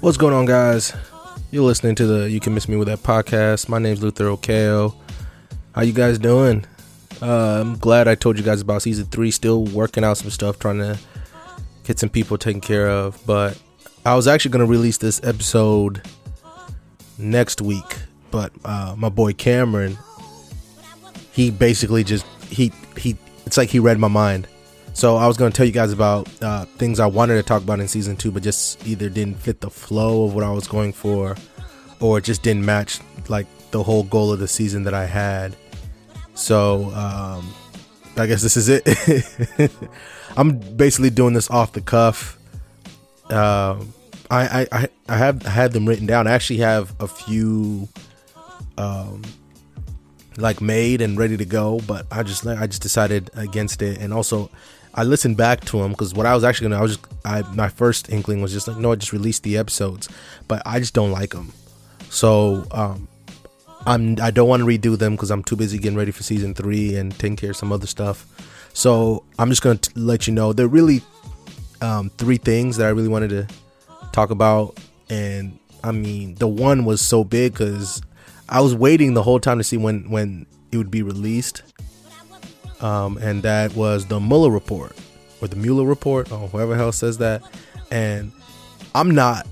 What's going on, guys? You're listening to the You Can Miss Me With That podcast. My name's Luther Okeo. How you guys doing? Uh, I'm glad I told you guys about season three. Still working out some stuff, trying to get some people taken care of. But I was actually going to release this episode next week. But uh, my boy Cameron, he basically just he he. It's like he read my mind so I was going to tell you guys about uh, things I wanted to talk about in season two, but just either didn't fit the flow of what I was going for, or just didn't match like the whole goal of the season that I had. So um, I guess this is it. I'm basically doing this off the cuff. Uh, I, I I have had them written down. I actually have a few um, like made and ready to go, but I just I just decided against it, and also I listened back to them because what I was actually gonna, I was just, I my first inkling was just like, no, I just released the episodes, but I just don't like them. So um, I'm I don't want to redo them because I'm too busy getting ready for season three and taking care of some other stuff. So I'm just gonna t- let you know there are really um, three things that I really wanted to talk about, and I mean the one was so big because I was waiting the whole time to see when when it would be released um, and that was the Mueller report or the Mueller report, or whoever hell says that. And I'm not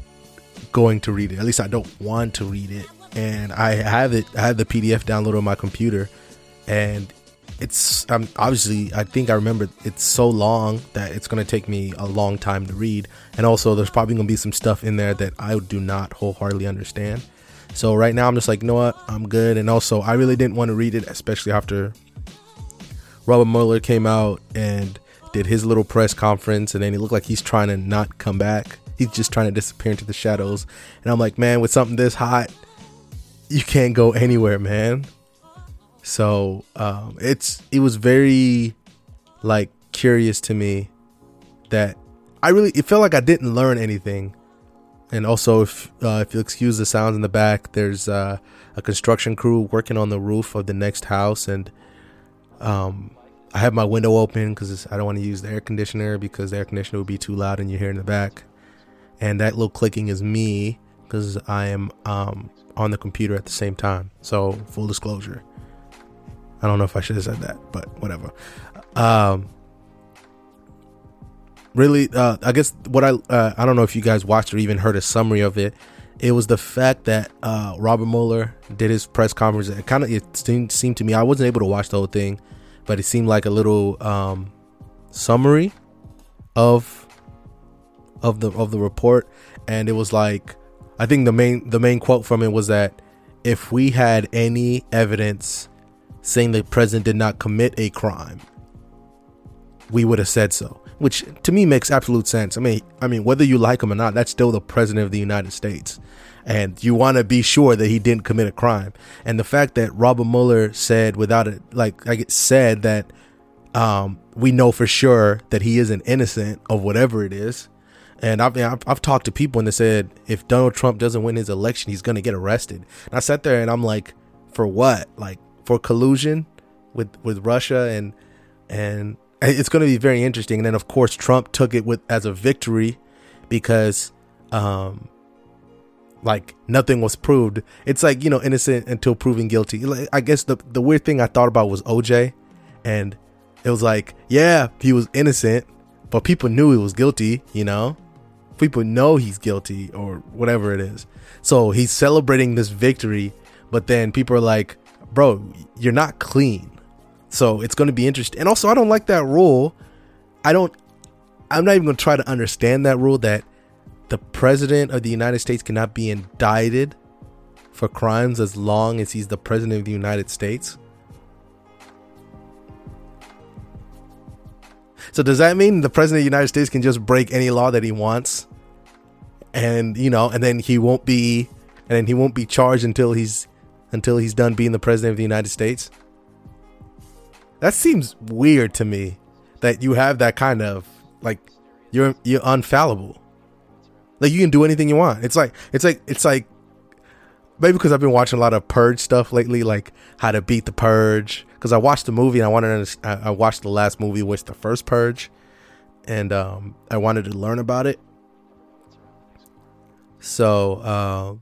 going to read it. At least I don't want to read it. And I have it. I have the PDF downloaded on my computer, and it's um, obviously I think I remember it's so long that it's going to take me a long time to read. And also, there's probably going to be some stuff in there that I do not wholeheartedly understand. So right now, I'm just like, you know what, I'm good. And also, I really didn't want to read it, especially after Robert Mueller came out and did his little press conference, and then he looked like he's trying to not come back. He's just trying to disappear into the shadows. And I'm like, man, with something this hot, you can't go anywhere, man. So um, it's it was very like curious to me that I really it felt like I didn't learn anything. And also, if uh, if you excuse the sounds in the back, there's uh, a construction crew working on the roof of the next house, and um, I have my window open because I don't want to use the air conditioner because the air conditioner would be too loud and you hear in the back. And that little clicking is me because I am um, on the computer at the same time. So full disclosure. I don't know if I should have said that, but whatever. Um, really, uh, I guess what I uh, I don't know if you guys watched or even heard a summary of it. It was the fact that uh, Robert Mueller did his press conference. It kind of it seemed, seemed to me I wasn't able to watch the whole thing but it seemed like a little um, summary of of the of the report, and it was like I think the main the main quote from it was that if we had any evidence saying the president did not commit a crime, we would have said so. Which to me makes absolute sense. I mean, I mean, whether you like him or not, that's still the president of the United States and you want to be sure that he didn't commit a crime. And the fact that Robert Mueller said without it, like it said that um, we know for sure that he isn't innocent of whatever it is. And I've, I've, I've talked to people and they said if Donald Trump doesn't win his election, he's gonna get arrested. And I sat there and I'm like, for what? Like for collusion with with Russia and and it's going to be very interesting. And then of course Trump took it with as a victory because um, like nothing was proved. It's like you know innocent until proven guilty. I guess the the weird thing I thought about was OJ, and it was like yeah he was innocent, but people knew he was guilty. You know, people know he's guilty or whatever it is. So he's celebrating this victory, but then people are like, bro, you're not clean. So it's going to be interesting. And also, I don't like that rule. I don't. I'm not even going to try to understand that rule that the president of the United States cannot be indicted for crimes as long as he's the president of the United States. So does that mean the president of the United States can just break any law that he wants? And you know, and then he won't be and then he won't be charged until he's until he's done being the president of the United States? That seems weird to me that you have that kind of like you're you're unfallible. Like you can do anything you want. It's like it's like it's like maybe because I've been watching a lot of Purge stuff lately, like how to beat the Purge. Because I watched the movie and I wanted to, I watched the last movie, which the first Purge, and um, I wanted to learn about it. So uh,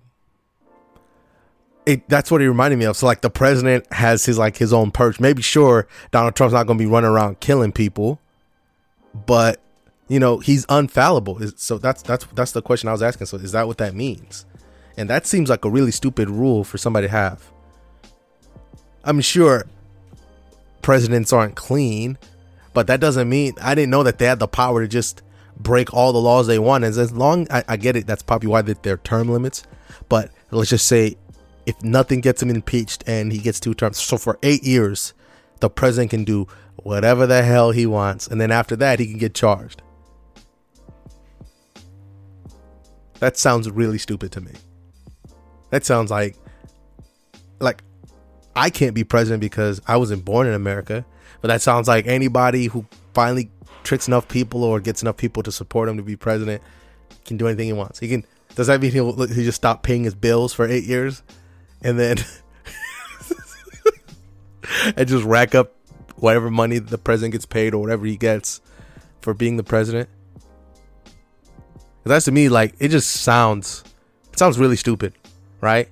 it that's what he reminded me of. So like the president has his like his own perch. Maybe sure Donald Trump's not going to be running around killing people, but you know he's unfallible. So that's that's that's the question I was asking. So is that what that means? And that seems like a really stupid rule for somebody to have. I'm sure presidents aren't clean, but that doesn't mean I didn't know that they had the power to just break all the laws they want. And as long I, I get it, that's probably why they're term limits. But let's just say if nothing gets him impeached and he gets two terms, so for eight years, the president can do whatever the hell he wants, and then after that, he can get charged. That sounds really stupid to me. That sounds like like I can't be president because I wasn't born in America. But that sounds like anybody who finally tricks enough people or gets enough people to support him to be president can do anything he wants. He can. Does that mean he'll he just stop paying his bills for eight years, and then and just rack up whatever money the president gets paid or whatever he gets for being the president? That's to me like it just sounds it sounds really stupid, right?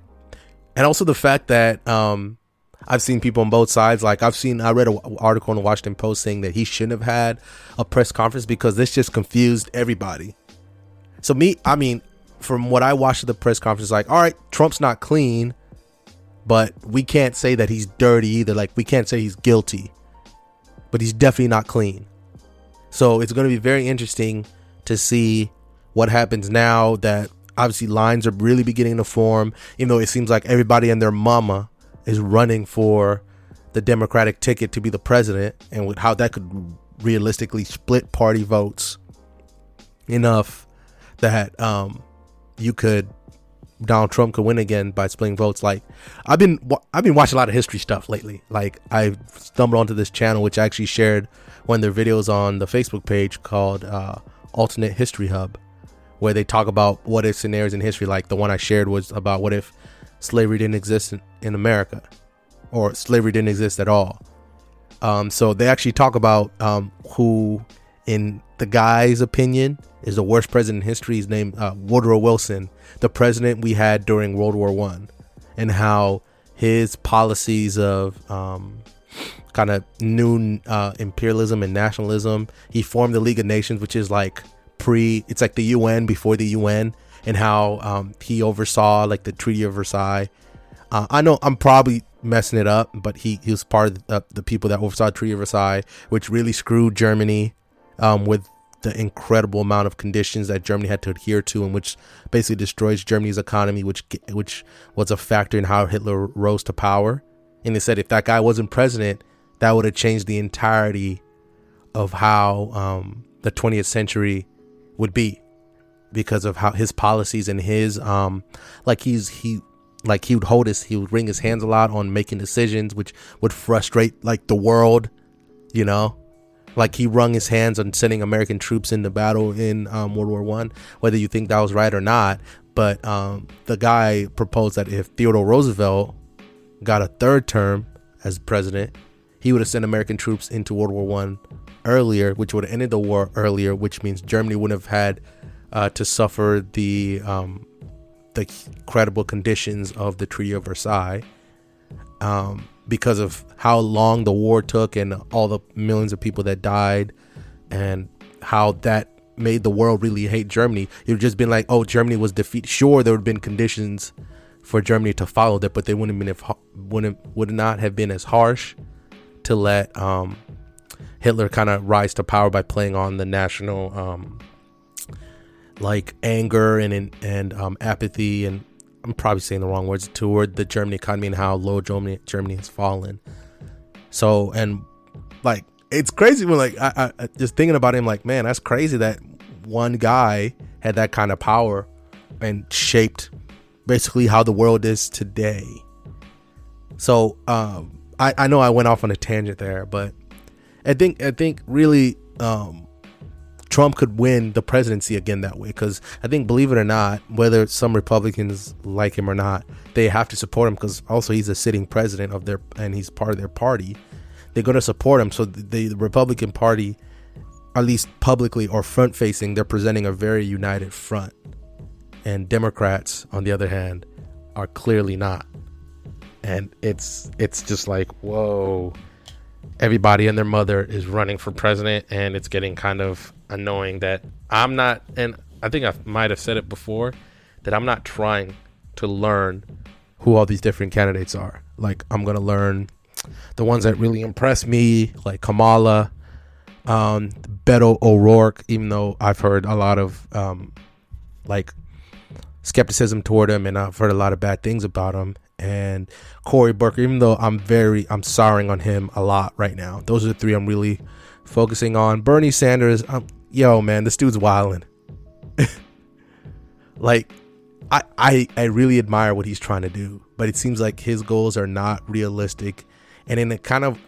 And also the fact that um I've seen people on both sides. Like I've seen, I read an article in the Washington Post saying that he shouldn't have had a press conference because this just confused everybody. So me, I mean, from what I watched of the press conference, like, all right, Trump's not clean, but we can't say that he's dirty either. Like we can't say he's guilty, but he's definitely not clean. So it's going to be very interesting to see what happens now that obviously lines are really beginning to form. Even though it seems like everybody and their mama is running for the Democratic ticket to be the president and with how that could realistically split party votes enough that um, you could Donald Trump could win again by splitting votes. Like I've been I've been watching a lot of history stuff lately. Like I stumbled onto this channel which I actually shared one of their videos on the Facebook page called uh, Alternate History Hub, where they talk about what if scenarios in history. Like the one I shared was about what if slavery didn't exist in, in America or slavery didn't exist at all. Um, so they actually talk about um, who, in the guy's opinion, is the worst president in history. He's named uh, Woodrow Wilson, the president we had during World War One, and how his policies of um, kind of new uh, imperialism and nationalism. He formed the League of Nations, which is like pre. It's like the UN before the UN, and how um, he oversaw like the Treaty of Versailles. Uh, I know I'm probably messing it up, but he, he was part of the, the people that oversaw Treaty of Versailles, which really screwed Germany um, with the incredible amount of conditions that Germany had to adhere to, and which basically destroys Germany's economy, which which was a factor in how Hitler rose to power. And they said if that guy wasn't president, that would have changed the entirety of how um, the 20th century would be because of how his policies and his um like he's he like he would hold his he would wring his hands a lot on making decisions which would frustrate like the world you know like he wrung his hands on sending american troops into battle in um, world war one whether you think that was right or not. But um, the guy proposed that if theodore roosevelt got a third term as president he would have sent american troops into world war one earlier which would have ended the war earlier which means germany wouldn't have had uh, to suffer the um, the credible conditions of the Treaty of Versailles. Um, because of how long the war took and all the millions of people that died and how that made the world really hate Germany. It would just been like, oh, Germany was defeated. Sure, there would have been conditions for Germany to follow that, but they wouldn't have been if wouldn't would not have been as harsh to let um, Hitler kind of rise to power by playing on the national um, like anger and and um, apathy and I'm probably saying the wrong words toward the German economy and how low Germany Germany has fallen. So and like it's crazy when like I, I just thinking about him like man that's crazy that one guy had that kind of power and shaped basically how the world is today. So um, I I know I went off on a tangent there, but I think I think really um, Trump could win the presidency again that way. Because I think, believe it or not, whether some Republicans like him or not, they have to support him because also he's a sitting president of their and he's part of their party. They're going to support him. So the, the Republican Party, at least publicly or front facing, they're presenting a very united front. and Democrats, on the other hand, are clearly not. And it's it's just like whoa, everybody and their mother is running for president, and it's getting kind of annoying that I'm not. And I think I might have said it before that I'm not trying to learn who all these different candidates are. Like I'm gonna learn the ones that really impress me, like Kamala, um, Beto O'Rourke. Even though I've heard a lot of um, like skepticism toward him, and I've heard a lot of bad things about him. And Cory Booker, even though I'm very, I'm souring on him a lot right now. Those are the three I'm really focusing on. Bernie Sanders, um, yo man, this dude's wilding. like I, I I really admire what he's trying to do, but it seems like his goals are not realistic, and in a kind of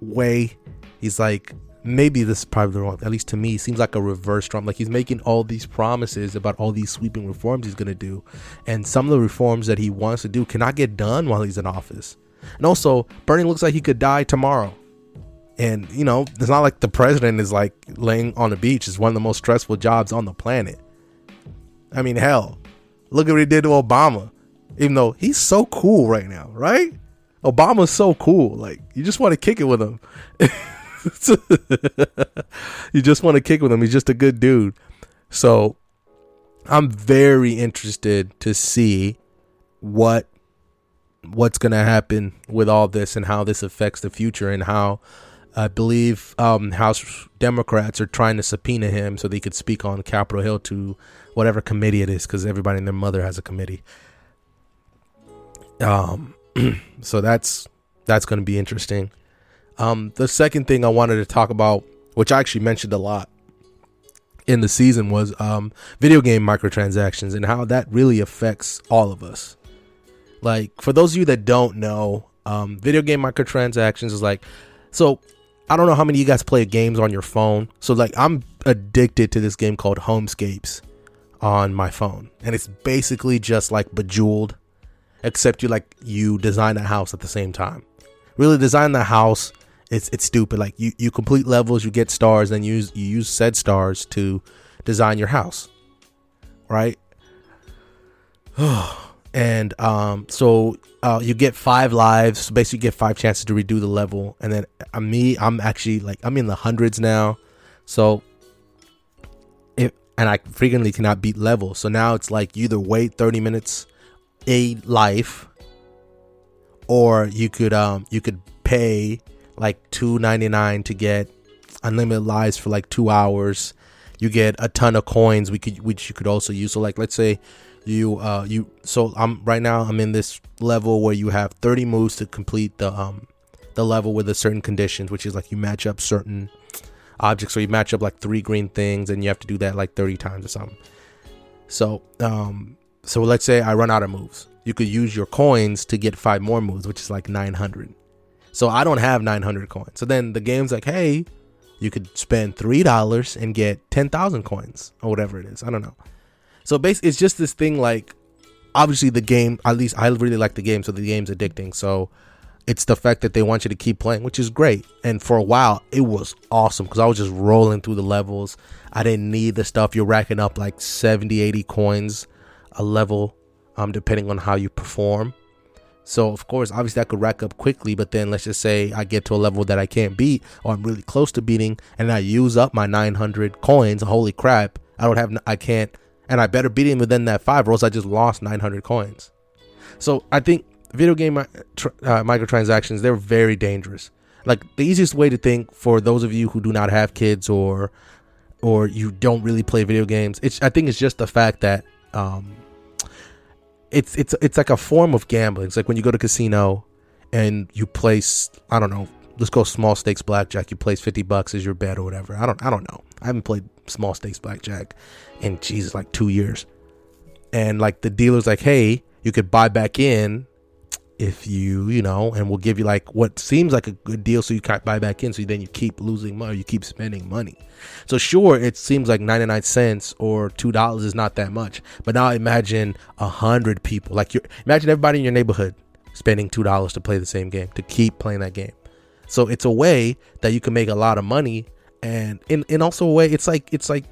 way, he's like maybe this is probably the wrong. At least to me, seems like a reverse Trump. Like he's making all these promises about all these sweeping reforms he's gonna do, and some of the reforms that he wants to do cannot get done while he's in office. And also, Bernie looks like he could die tomorrow. And you know, it's not like the president is like laying on the beach. It's one of the most stressful jobs on the planet. I mean, hell, Look at what he did to Obama. Even though he's so cool right now, right? Obama's so cool. Like you just want to kick it with him. you just want to kick with him. He's just a good dude. So I'm very interested to see what what's going to happen with all this and how this affects the future and how I believe um, House Democrats are trying to subpoena him so they could speak on Capitol Hill to whatever committee it is because everybody and their mother has a committee. Um, so that's that's going to be interesting. Um, the second thing I wanted to talk about, which I actually mentioned a lot in the season, was um, video game microtransactions and how that really affects all of us. Like for those of you that don't know, um, video game microtransactions is like so I don't know how many of you guys play games on your phone. So like I'm addicted to this game called Homescapes on my phone. And it's basically just like Bejeweled, except you like you design a house at the same time. Really design the house, it's it's stupid. Like you, you complete levels, you get stars, then you use you use said stars to design your house. Right? and um so uh, you get five lives. So basically, you get five chances to redo the level. And then uh, me, I'm actually like I'm in the hundreds now. So if and I frequently cannot beat level. So now it's like you either wait 30 minutes a life, or you could um you could pay like 2.99 to get unlimited lives for like two hours. You get a ton of coins we could which you could also use. So like let's say you uh you so i'm right now i'm in this level where you have 30 moves to complete the um the level with a certain conditions which is like you match up certain objects or you match up like three green things and you have to do that like 30 times or something. So um so let's say i run out of moves. You could use your coins to get five more moves which is like 900 so i don't have 900 coins. So then the game's like hey you could spend three dollars and get 10,000 coins or whatever it is. I don't know so basically, it's just this thing like, obviously the game. At least I really like the game, so the game's addicting. So it's the fact that they want you to keep playing, which is great. And for a while, it was awesome because I was just rolling through the levels. I didn't need the stuff. You're racking up like 70, 80 coins a level, um, depending on how you perform. So of course, obviously, I could rack up quickly, but then let's just say I get to a level that I can't beat, or I'm really close to beating, and I use up my 900 coins. Holy crap! I don't have, I can't and I better beat him within that five, or else I just lost 900 coins. So I think video game uh, microtransactions they're very dangerous. Like the easiest way to think for those of you who do not have kids or or you don't really play video games, it's I think it's just the fact that um, it's it's it's like a form of gambling. It's like when you go to casino and you place I don't know let's go small stakes blackjack. You place fifty bucks as your bet or whatever. I don't I don't know. I haven't played small stakes blackjack in Jesus like two years. And like the dealer's like, hey, you could buy back in if you you know, and we'll give you like what seems like a good deal, so you can't buy back in. So then you keep losing money, you keep spending money. So sure, it seems like ninety nine cents or two dollars is not that much, but now imagine a hundred people. Like you imagine everybody in your neighborhood spending two dollars to play the same game to keep playing that game. So it's a way that you can make a lot of money, and in in also a way, it's like it's like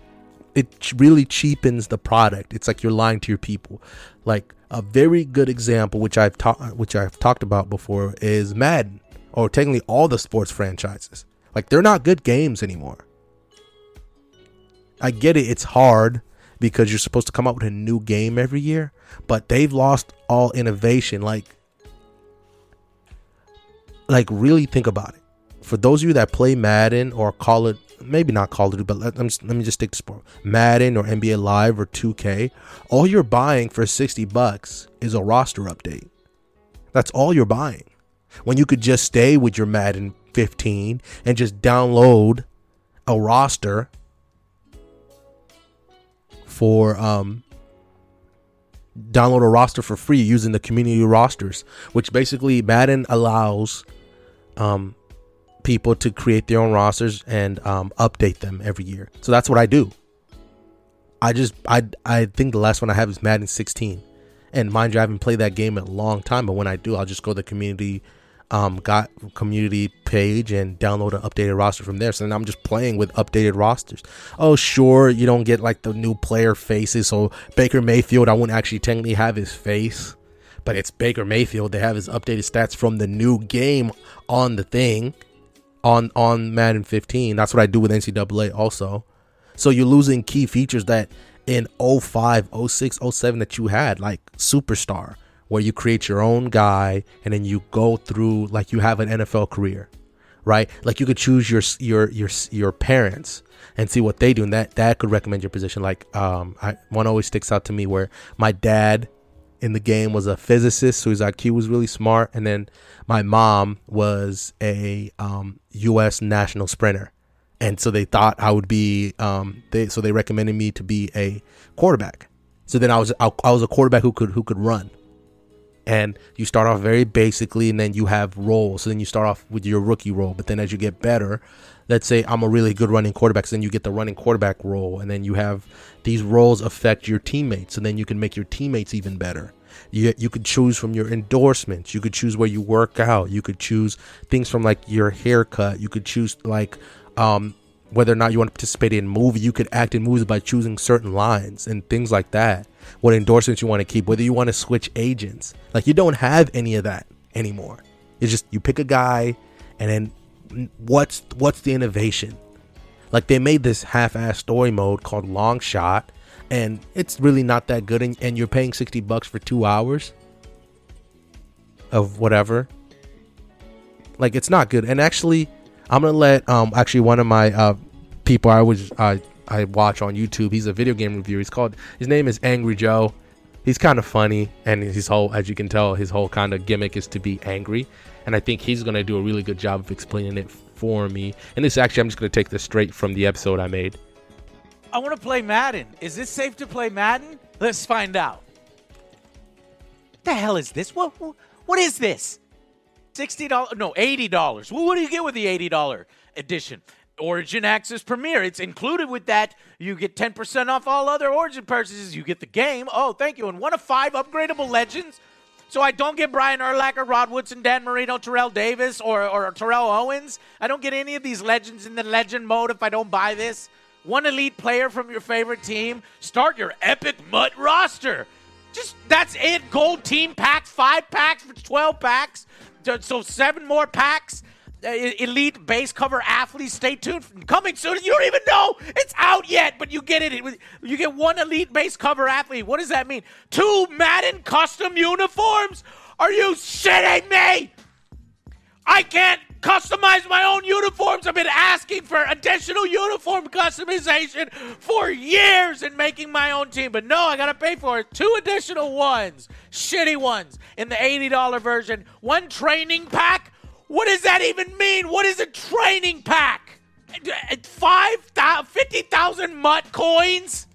it really cheapens the product. It's like you're lying to your people. Like a very good example, which I've talked, which I've talked about before, is Madden, or technically all the sports franchises. Like they're not good games anymore. I get it; it's hard because you're supposed to come up with a new game every year, but they've lost all innovation. Like, like really think about it. For those of you that play Madden or call it maybe not Call of Duty, but let, let, me, just stick to sport. Madden or NBA Live or 2K, all you're buying for 60 bucks is a roster update. That's all you're buying. When you could just stay with your Madden 15 and just download a roster for um download a roster for free using the community rosters, which basically Madden allows um people to create their own rosters and um, update them every year. So that's what I do. I just I I think the last one I have is Madden 16, and mind you, I haven't played that game in a long time. But when I do, I'll just go to the community um got community page and download an updated roster from there. So then I'm just playing with updated rosters. Oh sure, you don't get like the new player faces. So Baker Mayfield, I wouldn't actually technically have his face, but it's Baker Mayfield. They have his updated stats from the new game on the thing on on Madden 15. That's what I do with NCAA also. So you're losing key features that in 05, 06, 07 that you had, like Superstar, where you create your own guy and then you go through like you have an NFL career, right? Like you could choose your your your your parents and see what they do, and that that could recommend your position. Like um, I, one always sticks out to me where my dad in the game was a physicist, so his IQ was really smart. And then my mom was a um, U.S. national sprinter, and so they thought I would be. Um, they so they recommended me to be a quarterback. So then I was I, I was a quarterback who could who could run. And you start off very basically, and then you have roles. So then you start off with your rookie role, but then as you get better, let's say I'm a really good running quarterback, so then you get the running quarterback role, and then you have these roles affect your teammates, and then you can make your teammates even better. You you could choose from your endorsements. You could choose where you work out. You could choose things from like your haircut. You could choose like um, whether or not you want to participate in movie. You could act in movies by choosing certain lines and things like that. What endorsements you want to keep. Whether you want to switch agents. Like you don't have any of that anymore. It's just you pick a guy, and then what's what's the innovation? Like they made this half-ass story mode called Long Shot, and it's really not that good, and, and you're paying sixty bucks for two hours of whatever. Like it's not good. And actually, I'm gonna let um actually one of my uh people I was uh, I watch on YouTube. He's a video game reviewer. He's called his name is Angry Joe. He's kind of funny, and his whole, as you can tell, his whole kind of gimmick is to be angry. And I think he's gonna do a really good job of explaining it for me. And this actually, I'm just to take this straight from the episode I made. I want to play Madden. Is this safe to play Madden? Let's find out. What the hell is this? What what is this? Sixty dollars? No, eighty dollars. Well, what do you get with the eighty dollar edition? Origin Access Premier. It's included with that. You get ten percent off all other Origin purchases. You get the game. Oh, thank you. And one of five upgradable legends so I don't get Brian Urlacher, Rod Woodson, Dan Marino, Terrell Davis, or, or Terrell Owens. I don't get any of these legends in the legend mode if I don't buy this. One elite player from your favorite team. Start your epic MUT roster. Just that's it. Gold team packs, five packs for 12 packs. So seven more packs. Elite base cover athletes. Stay tuned. Coming soon. You don't even know it's out yet, but you get it. You get one elite base cover athlete. What does that mean? Two Madden custom uniforms? Are you shitting me? I can't customize my own uniforms. I've been asking for additional uniform customization for years and making my own team, but no, I gotta pay for it. Two additional ones, shitty ones in the $80 version. One training pack what does that even mean? What is a training pack? Five, 50,000 MUT coins?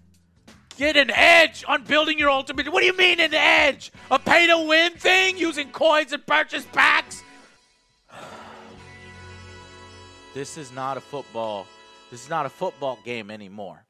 Get an edge on building your ultimate. What do you mean an edge? A pay to win thing using coins and purchase packs? This is not a football. This is not a football game anymore.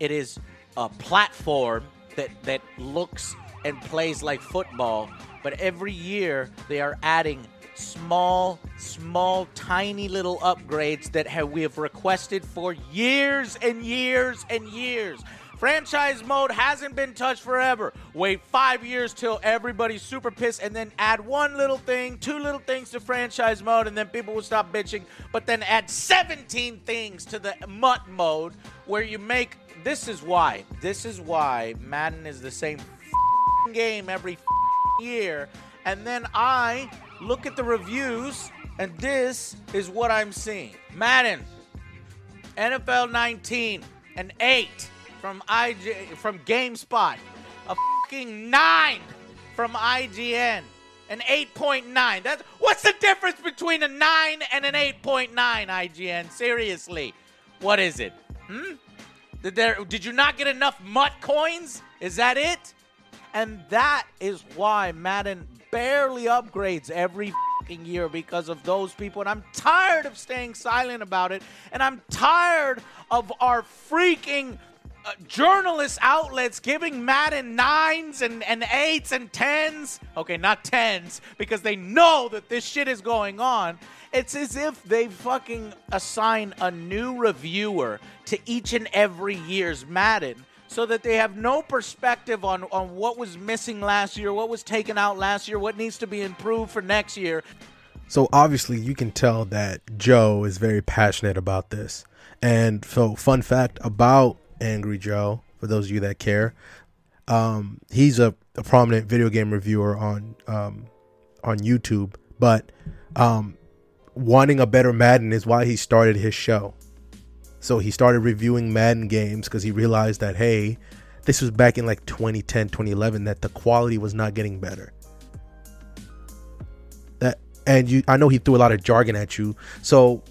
It is a platform that that looks and plays like football, but every year they are adding small, small, tiny little upgrades that have, we have requested for years and years and years. Franchise mode hasn't been touched forever. Wait five years till everybody's super pissed, and then add one little thing, two little things to franchise mode, and then people will stop bitching. But then add 17 things to the MUT mode where you make. This is why. This is why Madden is the same game every year. And then I look at the reviews, and this is what I'm seeing Madden, NFL 19, an 8 from IG from GameSpot, a fucking nine from IGN, an 8.9. That's what's the difference between a nine and an 8.9? IGN, seriously, what is it? Hmm? Did there? Did you not get enough MUT coins? Is that it? And that is why Madden barely upgrades every fucking year because of those people. And I'm tired of staying silent about it. And I'm tired of our freaking uh, journalist outlets giving Madden nines and, and eights and tens. Okay, not tens, because they know that this shit is going on. It's as if they fucking assign a new reviewer to each and every year's Madden so that they have no perspective on, on what was missing last year, what was taken out last year, what needs to be improved for next year. So obviously, you can tell that Joe is very passionate about this. And so, fun fact about Angry Joe, for those of you that care. Um, he's a, a, prominent video game reviewer on um, on YouTube, but um, wanting a better Madden is why he started his show. So he started reviewing Madden games because he realized that hey, this was back in like 2010, 2011 that the quality was not getting better. That and you, I know he threw a lot of jargon at you. So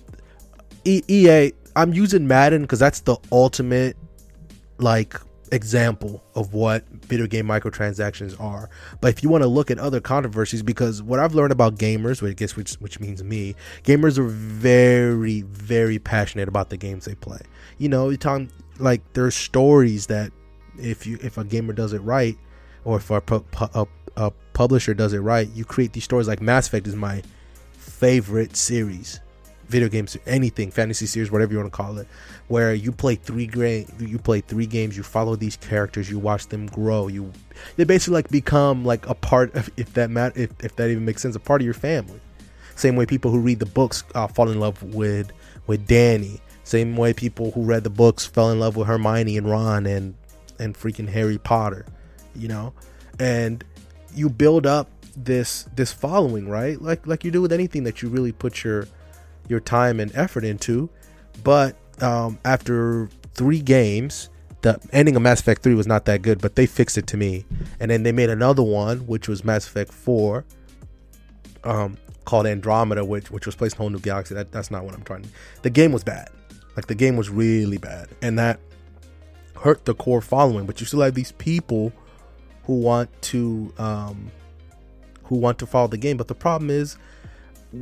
EA, I'm using Madden because that's the ultimate like example of what video game microtransactions are. But if you want to look at other controversies, because what I've learned about gamers, which I guess which which means me, gamers are very very passionate about the games they play. You know, you're talking like there's stories that if you if a gamer does it right, or if a, a, a publisher does it right, you create these stories. Like Mass Effect is my favorite series video games, anything, fantasy series, whatever you want to call it, where you play three great, you play three games, you follow these characters, you watch them grow, you they basically like become like a part of if that matter if, if that even makes sense, a part of your family. Same way people who read the books uh, fall in love with with Danny. Same way people who read the books fell in love with Hermione and Ron and and freaking Harry Potter, you know, and you build up this this following, right? Like like you do with anything that you really put your your time and effort into. But um, after three games, the ending of Mass Effect 3 was not that good, but they fixed it to me. And then they made another one, which was Mass Effect 4, um, called Andromeda, which which was placed in a whole new galaxy. That, that's not what I'm trying to. The game was bad. Like the game was really bad. And that hurt the core following. But you still have these people who want to um, who want to follow the game. But the problem is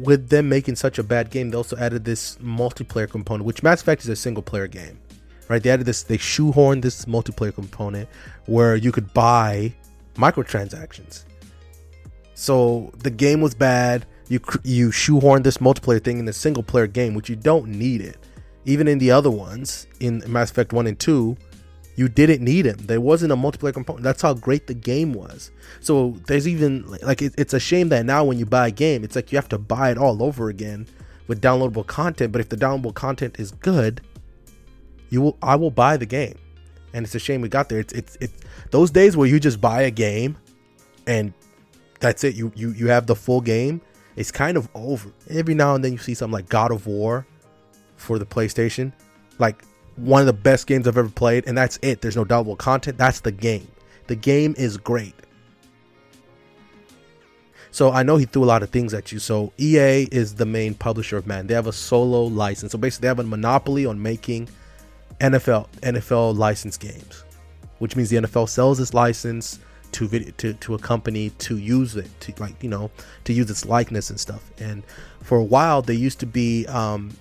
with them making such a bad game, they also added this multiplayer component, which Mass Effect is a single player game, right? They added this, they shoehorned this multiplayer component where you could buy microtransactions. So the game was bad. You you shoehorned this multiplayer thing in the single player game, which you don't need it. Even in the other ones, in Mass Effect One and Two, you didn't need him. There wasn't a multiplayer component. That's how great the game was. So there's even like it, it's a shame that now when you buy a game, it's like you have to buy it all over again with downloadable content. But if the downloadable content is good, you will I will buy the game. And it's a shame we got there. It's it's it's those days where you just buy a game and that's it. You you you have the full game. It's kind of over. Every now and then you see something like God of War for the PlayStation. Like one of the best games I've ever played, and that's it. There's no downloadable content. That's the game. The game is great. So I know he threw a lot of things at you. So EA is the main publisher of Madden. They have a solo license. So basically, they have a monopoly on making NFL NFL license games, which means the NFL sells its license to video to, to a company to use it to like you know to use its likeness and stuff. And for a while, they used to be um,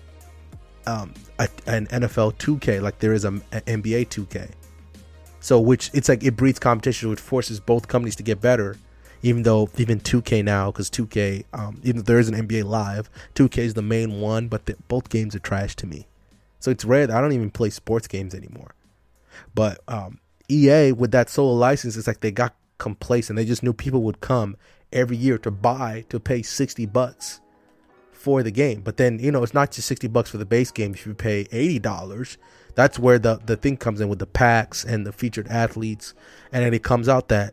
um, a, an NFL 2K like there is a, a NBA 2K. So which it's like it breeds competition, which forces both companies to get better. Even though even 2K now, because 2K, um, even though there is an NBA Live, 2K is the main one, but the, both games are trash to me. So it's rare that I don't even play sports games anymore. But um, EA with that solo license, it's like they got complacent. They just knew people would come every year to buy to pay 60 bucks for the game. But then, you know, it's not just 60 bucks for the base game. If you pay $80, that's where the, the thing comes in with the packs and the featured athletes. And then it comes out that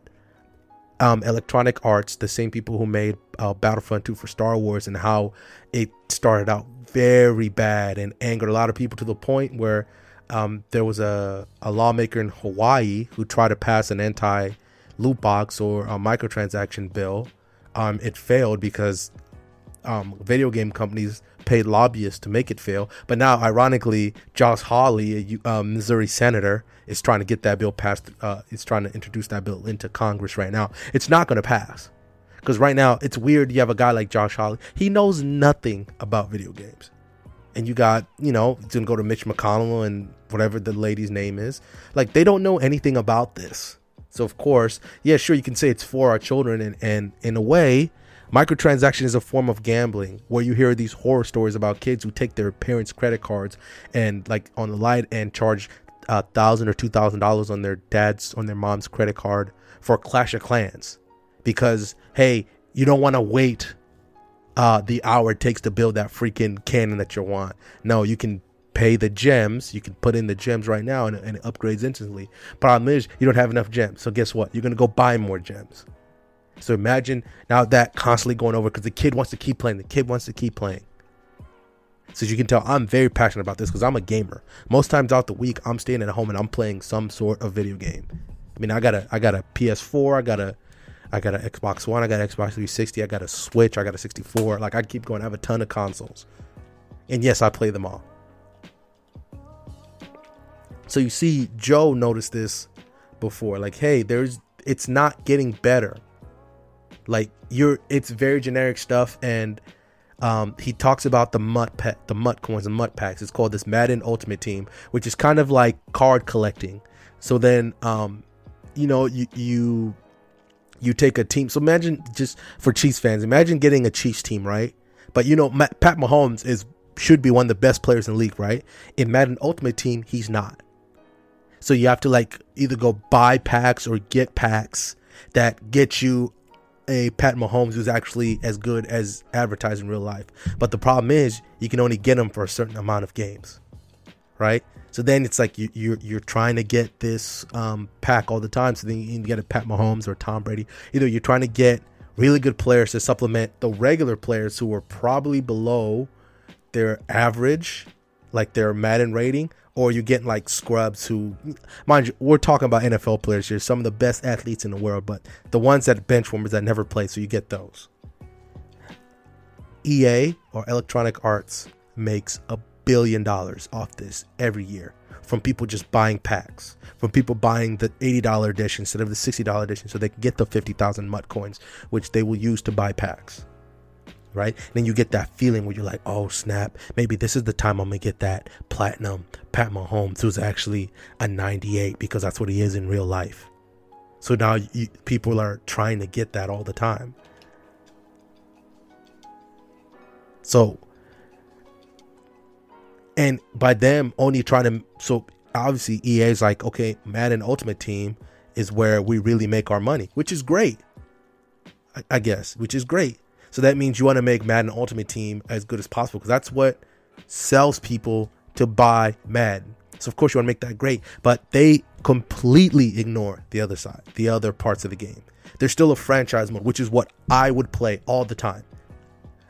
um, Electronic Arts, the same people who made uh, Battlefront 2 for Star Wars, and how it started out very bad and angered a lot of people to the point where um, there was a, a lawmaker in Hawaii who tried to pass an anti loot box or a microtransaction bill. Um, it failed because um, video game companies paid lobbyists to make it fail. But now, ironically, Josh Hawley, a um, Missouri senator, is trying to get that bill passed. Uh, is trying to introduce that bill into Congress right now. It's not going to pass because right now it's weird. You have a guy like Josh Hawley. He knows nothing about video games, and you got you know you can go to Mitch McConnell and whatever the lady's name is. Like they don't know anything about this. So of course, yeah, sure, you can say it's for our children, and, and in a way, Microtransaction is a form of gambling where you hear these horror stories about kids who take their parents' credit cards and like on the light and charge a thousand or two thousand dollars on their dad's on their mom's credit card for Clash of Clans because hey, you don't want to wait uh, the hour it takes to build that freaking cannon that you want. No, you can pay the gems. You can put in the gems right now and, and it upgrades instantly. Problem is, you don't have enough gems. So guess what? You're gonna go buy more gems. So imagine now that constantly going over because the kid wants to keep playing. The kid wants to keep playing. So as you can tell, I'm very passionate about this because I'm a gamer. Most times out the week, I'm staying at home and I'm playing some sort of video game. I mean, I got a I got a PS4, I got a I got an Xbox One, I got an Xbox 360, I got a Switch, I got a 64. Like I keep going. I have a ton of consoles, and yes, I play them all. So you see, Joe noticed this before. Like, hey, there's it's not getting better. Like you're, it's very generic stuff, and um, he talks about the MUT pet, the MUT coins and MUT packs. It's called this Madden Ultimate Team, which is kind of like card collecting. So then, um, you know, you you you take a team. So imagine just for Chiefs fans, imagine getting a Chiefs team, right? But you know, Pat Mahomes is should be one of the best players in the league, right? In Madden Ultimate Team, he's not. So you have to like either go buy packs or get packs that get you a Pat Mahomes who's actually as good as advertised in real life. But the problem is you can only get him for a certain amount of games, right? So then it's like you, are you're, you're trying to get this um, pack all the time. So then you can get a Pat Mahomes or Tom Brady. Either you're trying to get really good players to supplement the regular players who are probably below their average, like their Madden rating, or you're getting like scrubs who, mind you, we're talking about NFL players here, some of the best athletes in the world, but the ones that bench warmers that never play, so you get those. EA or Electronic Arts makes a billion dollars off this every year from people just buying packs, from people buying the $80 edition instead of the $60 edition so they can get the 50,000 MUT coins, which they will use to buy packs right? And then you get that feeling where you're like, oh snap, maybe this is the time I'm gonna get that platinum Pat Mahomes, who's actually a 98 because that's what he is in real life. So now you, people are trying to get that all the time. So, and by them only trying to, so obviously EA is like, okay, Madden Ultimate Team is where we really make our money, which is great. I, I guess, which is great. So that means you want to make Madden Ultimate Team as good as possible because that's what sells people to buy Madden. So of course you want to make that great, but they completely ignore the other side, the other parts of the game. There's still a franchise mode, which is what I would play all the time.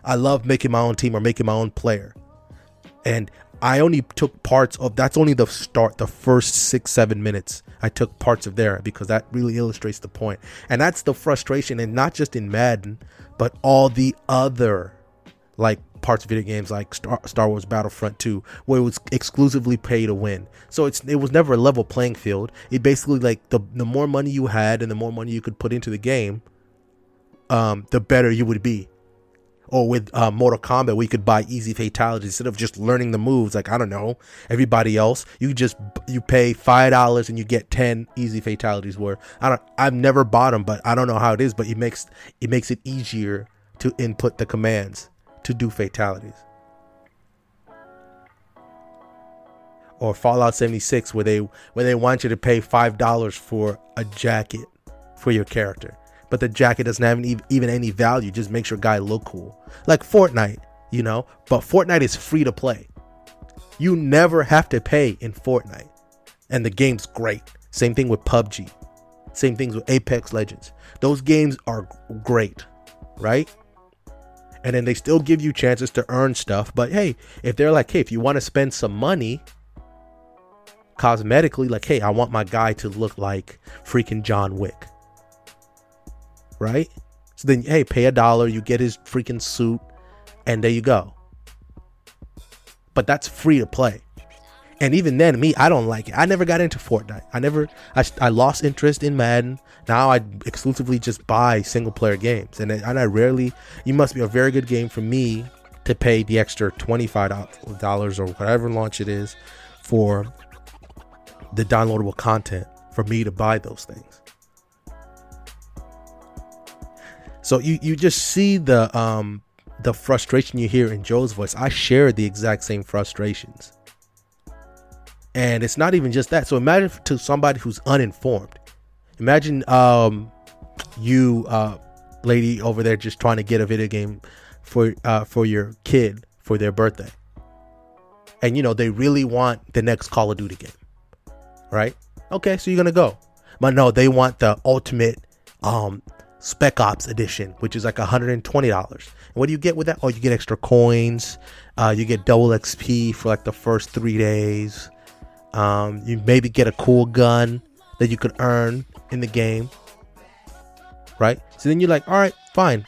I love making my own team or making my own player. And I only took parts of that's only the start, the first six, seven minutes. I took parts of there because that really illustrates the point. And that's the frustration, and not just in Madden, but all the other like parts of video games like Star, Star Wars Battlefront 2 where it was exclusively pay to win. So it's it was never a level playing field. It basically like the the more money you had and the more money you could put into the game, um, the better you would be. Or with uh, Mortal Kombat, we could buy easy fatalities instead of just learning the moves. Like I don't know, everybody else, you just you pay five dollars and you get ten easy fatalities. Where I don't, I've never bought them, but I don't know how it is. But it makes it makes it easier to input the commands to do fatalities. or Fallout 76 where they where they want you to pay five dollars for a jacket for your character, but the jacket doesn't have any, even any value. Just makes your guy look cool, like Fortnite, you know. But Fortnite is free to play. You never have to pay in Fortnite, and the game's great. Same thing with PUBG. Same things with Apex Legends. Those games are great, right? And then they still give you chances to earn stuff. But hey, if they're like, hey, if you want to spend some money cosmetically, like, hey, I want my guy to look like freaking John Wick. Right? So then, hey, pay a dollar, you get his freaking suit, and there you go. But that's free to play. And even then, me, I don't like it. I never got into Fortnite. I never, I, I lost interest in Madden. Now I exclusively just buy single player games. And, and I rarely, you must be a very good game for me to pay the extra $25 or whatever launch it is for the downloadable content for me to buy those things. So you, you just see the, um, the frustration you hear in Joe's voice. I share the exact same frustrations and it's not even just that. So imagine to somebody who's uninformed. Imagine um, you, uh, lady over there, just trying to get a video game for uh, for your kid for their birthday, and you know they really want the next Call of Duty game, right? Okay, so you're gonna go, but no, they want the ultimate um, Spec Ops edition, which is like $120. And what do you get with that? Oh, you get extra coins. Uh, you get double XP for like the first three days. Um, you maybe get a cool gun that you could earn in the game, right? So then you're like, all right, fine,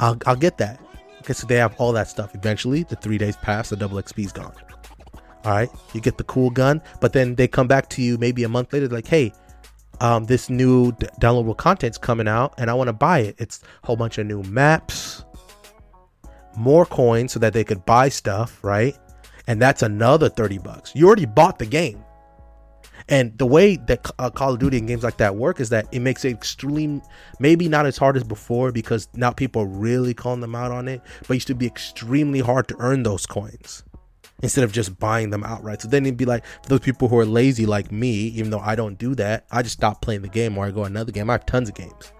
I'll I'll get that. Okay, so they have all that stuff. Eventually, the three days pass, the double XP's gone. All right, you get the cool gun, but then they come back to you maybe a month later, like, hey, um, this new d- downloadable content's coming out, and I want to buy it. It's a whole bunch of new maps, more coins, so that they could buy stuff, right? and that's another 30 bucks. You already bought the game. And the way that uh, Call of Duty and games like that work is that it makes it extreme, maybe not as hard as before because now people are really calling them out on it, but it used to be extremely hard to earn those coins instead of just buying them outright. So then it'd be like for those people who are lazy like me, even though I don't do that, I just stop playing the game or I go another game. I have tons of games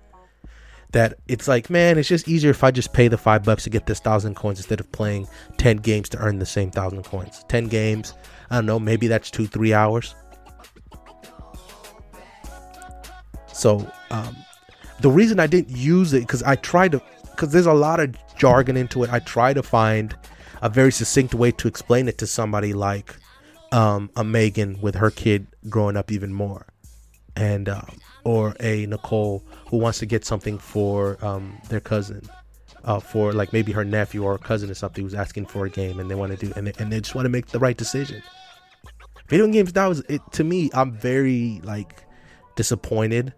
that it's like, man, it's just easier if I just pay the five bucks to get this thousand coins instead of playing 10 games to earn the same thousand coins. 10 games, I don't know, maybe that's two, three hours. So, um, the reason I didn't use it because I tried to, because there's a lot of jargon into it. I try to find a very succinct way to explain it to somebody like um, a Megan with her kid growing up even more, and um, or a Nicole who wants to get something for um, their cousin, uh, for like maybe her nephew or cousin or something who's asking for a game and they want to do and they, and they just want to make the right decision. Video games now is it to me. I'm very like disappointed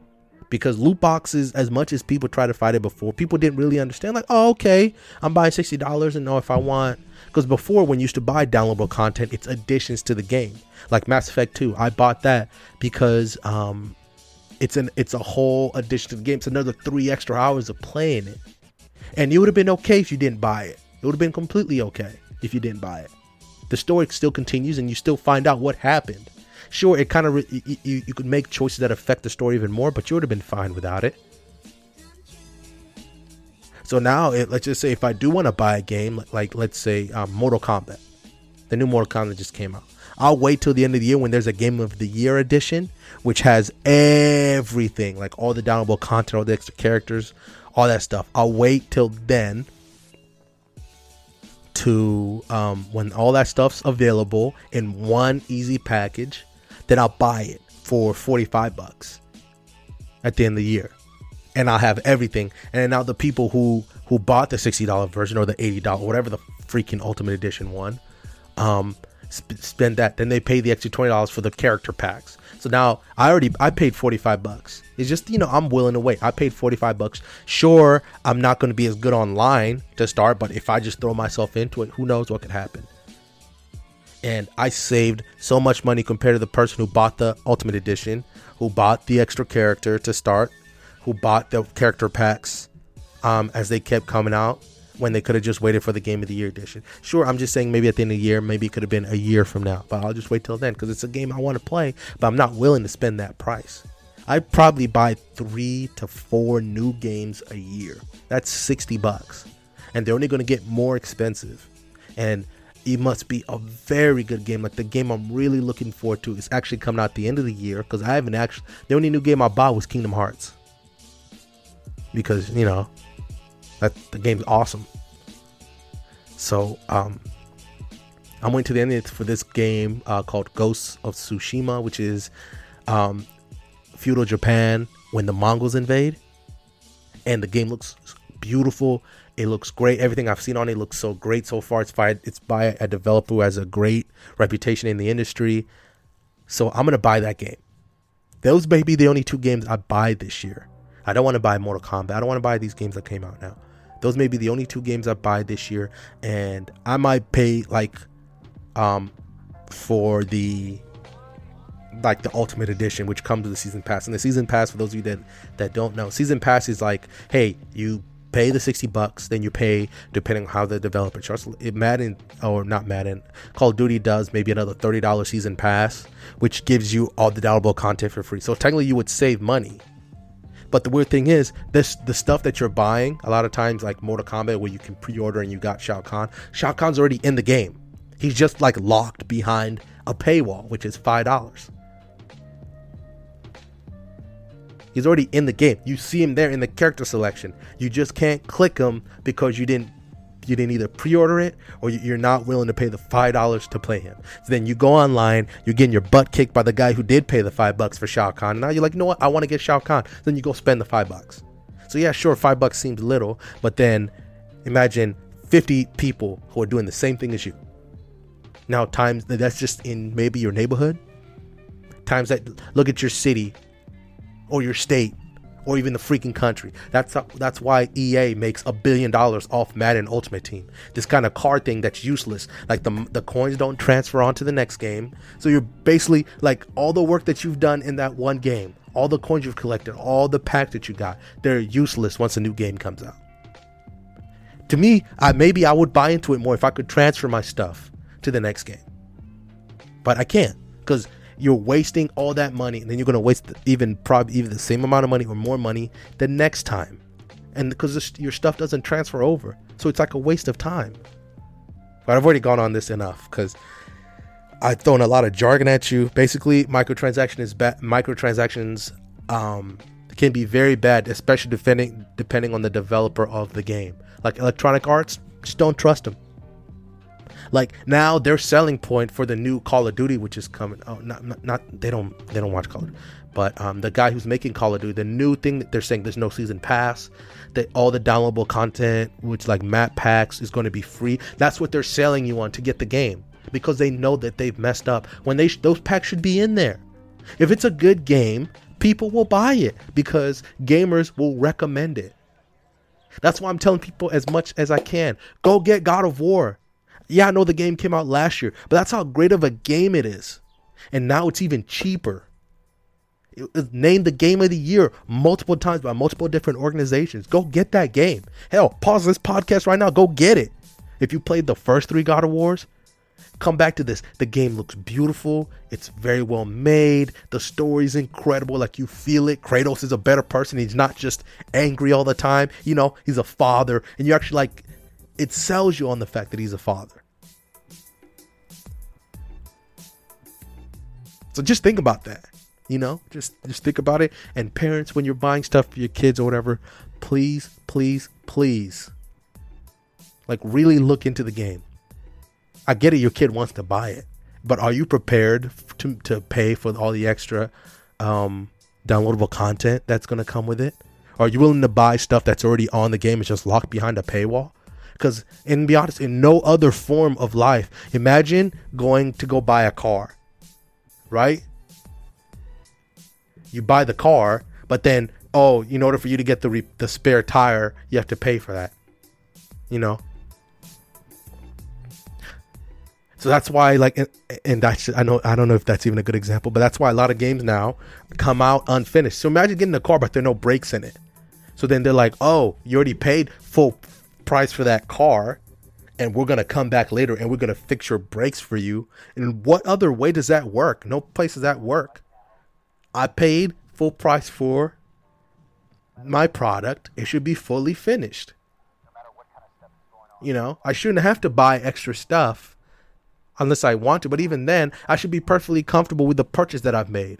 because loot boxes, as much as people try to fight it before, people didn't really understand. Like, oh, okay, I'm buying sixty dollars and know if I want. Because before, when you used to buy downloadable content, it's additions to the game. Like Mass Effect 2, I bought that because um, it's an it's a whole addition to the game. It's another three extra hours of playing it, and it would have been okay if you didn't buy it. It would have been completely okay if you didn't buy it. The story still continues, and you still find out what happened. Sure, it kind of re- you, you you could make choices that affect the story even more, but you would have been fine without it. So now, it, let's just say if I do want to buy a game, like, like let's say um, Mortal Kombat, the new Mortal Kombat just came out. I'll wait till the end of the year when there's a Game of the Year edition, which has everything, like all the downloadable content, all the extra characters, all that stuff. I'll wait till then to um, when all that stuff's available in one easy package. Then I'll buy it for 45 bucks at the end of the year, and I'll have everything. And now the people who who bought the $60 version or the $80 whatever the freaking Ultimate Edition one, um, sp- spend that. Then they pay the extra twenty dollars for the character packs. So now I already I paid forty five bucks. It's just you know I'm willing to wait. I paid forty five bucks. Sure, I'm not going to be as good online to start, but if I just throw myself into it, who knows what could happen. And I saved so much money compared to the person who bought the Ultimate Edition, who bought the extra character to start, who bought the character packs um, as they kept coming out when they could have just waited for the game of the year edition. Sure, I'm just saying maybe at the end of the year, maybe it could have been a year from now, but I'll just wait till then because it's a game I want to play, but I'm not willing to spend that price. I'd probably buy three to four new games a year. That's 60 bucks. And they're only going to get more expensive. And it must be a very good game. Like the game I'm really looking forward to is actually coming out the end of the year because I haven't actually. The only new game I bought was Kingdom Hearts because you know that the game's awesome. So um, I'm waiting to the end for this game uh, called Ghosts of Tsushima, which is um, feudal Japan when the Mongols invade, and the game looks beautiful. It looks great. Everything I've seen on it looks so great so far. It's by it's by a developer who has a great reputation in the industry. So I'm gonna buy that game. Those may be the only two games I buy this year. I don't want to buy Mortal Kombat. I don't want to buy these games that came out now. Those may be the only two games I buy this year, and I might pay like um for the like the ultimate edition which comes with the season pass and the season pass for those of you that that don't know season pass is like hey you pay the 60 bucks then you pay depending on how the developer charges it madden or not madden call of duty does maybe another $30 season pass which gives you all the downloadable content for free so technically you would save money but the weird thing is, this the stuff that you're buying, a lot of times like Mortal Kombat where you can pre-order and you got Shao Kahn, Shao Kahn's already in the game. He's just like locked behind a paywall, which is five dollars. He's already in the game. You see him there in the character selection. You just can't click him because you didn't you didn't either pre-order it or you're not willing to pay the five dollars to play him. So then you go online, you're getting your butt kicked by the guy who did pay the five bucks for Shao Kahn. Now you're like, you know what? I want to get Shao Kahn. Then you go spend the five bucks. So yeah, sure, five bucks seems little, but then imagine 50 people who are doing the same thing as you. Now times that's just in maybe your neighborhood. Times that look at your city or your state or even the freaking country. That's that's why EA makes a billion dollars off Madden Ultimate Team. This kind of card thing that's useless. Like the the coins don't transfer on to the next game. So you're basically like all the work that you've done in that one game, all the coins you've collected, all the packs that you got, they're useless once a new game comes out. To me, I maybe I would buy into it more if I could transfer my stuff to the next game. But I can't because you're wasting all that money and then you're to waste even probably even the same amount of money or more money the next time. And because your stuff doesn't transfer over. So it's like a waste of time. But i've already gone on this enough because i've thrown a lot of jargon at you. Basically microtransaction is bad microtransactions um, can be very bad especially depending depending on the developer of the game. Like electronic arts just don't trust them like now their selling point for the new Call of Duty, which is coming. Oh, not not, not they don't they don't watch Call of Duty, but um, the guy who's making Call of Duty, the new thing that they're saying there's no season pass, that all the downloadable content, which like map packs, is going to be free. That's what they're selling you on to get the game because they know that they've messed up. When they sh- those packs should be in there. If it's a good game, people will buy it because gamers will recommend it. That's why I'm telling people as much as I can. Go get God of War. Yeah, I know the game came out last year, but that's how great of a game it is. And now it's even cheaper. It was named the game of the year multiple times by multiple different organizations. Go get that game. Hell, pause this podcast right now. Go get it. If you played the first three God of Wars, come back to this. The game looks beautiful. It's very well made. The story's incredible. Like you feel it. Kratos is a better person. He's not just angry all the time. You know, he's a father. And you're actually like it sells you on the fact that he's a father. So just think about that. You know, just just think about it. And parents, when you're buying stuff for your kids or whatever, please, please, please, like really look into the game. I get it, your kid wants to buy it, but are you prepared to to pay for all the extra um, downloadable content that's going to come with it? Are you willing to buy stuff that's already on the game? It's just locked behind a paywall. Because, and be honest, in no other form of life, imagine going to go buy a car, right? You buy the car, but then, oh, in order for you to get the re- the spare tire, you have to pay for that. You know. So that's why, like, and that's I know I don't know if that's even a good example, but that's why a lot of games now come out unfinished. So imagine getting a car, but there are no brakes in it. So then they're like, oh, you already paid full price for that car and we're going to come back later and we're going to fix your brakes for you. And what other way does that work? No place does that work. I paid full price for my product. It should be fully finished. You know, I shouldn't have to buy extra stuff unless I want to, but even then, I should be perfectly comfortable with the purchase that I've made.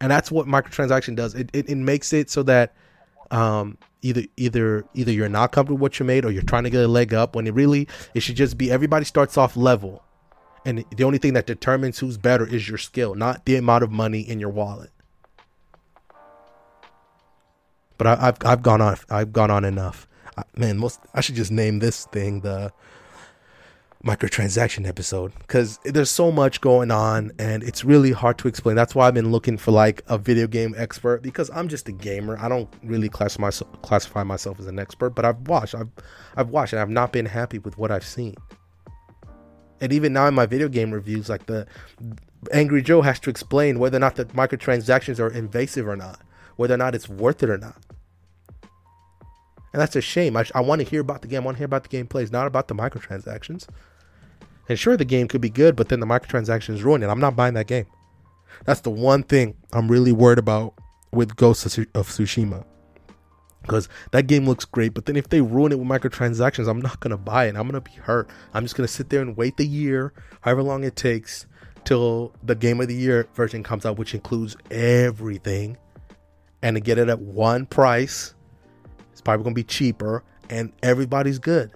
And that's what microtransaction does. It, it, it makes it so that um, either either either you're not comfortable with what you made or you're trying to get a leg up when it really it should just be everybody starts off level. And the only thing that determines who's better is your skill not the amount of money in your wallet. But I, have I've gone on I've gone on enough. I, man most I should just name this thing the microtransaction episode because there's so much going on and it's really hard to explain. That's why I've been looking for like a video game expert because I'm just a gamer. I don't really classify myself, as an expert, but I've watched, I've, I've watched, and I've not been happy with what I've seen. And even now in my video game reviews, like the Angry Joe has to explain whether or not the microtransactions are invasive or not, whether or not it's worth it or not. And that's a shame. I, I want to hear about the game. I want to hear about the gameplay. It's not about the microtransactions. And sure, the game could be good, but then the microtransactions ruin it. I'm not buying that game. That's the one thing I'm really worried about with Ghost of Tsushima. Because that game looks great, but then if they ruin it with microtransactions, I'm not going to buy it. I'm going to be hurt. I'm just going to sit there and wait the year, however long it takes, till the Game of the Year version comes out, which includes everything, and to get it at one price it's probably going to be cheaper and everybody's good.